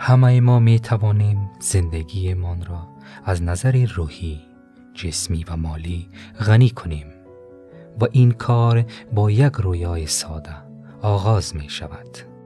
همه ما می توانیم زندگی من را از نظر روحی، جسمی و مالی غنی کنیم و این کار با یک رویای ساده آغاز می شود.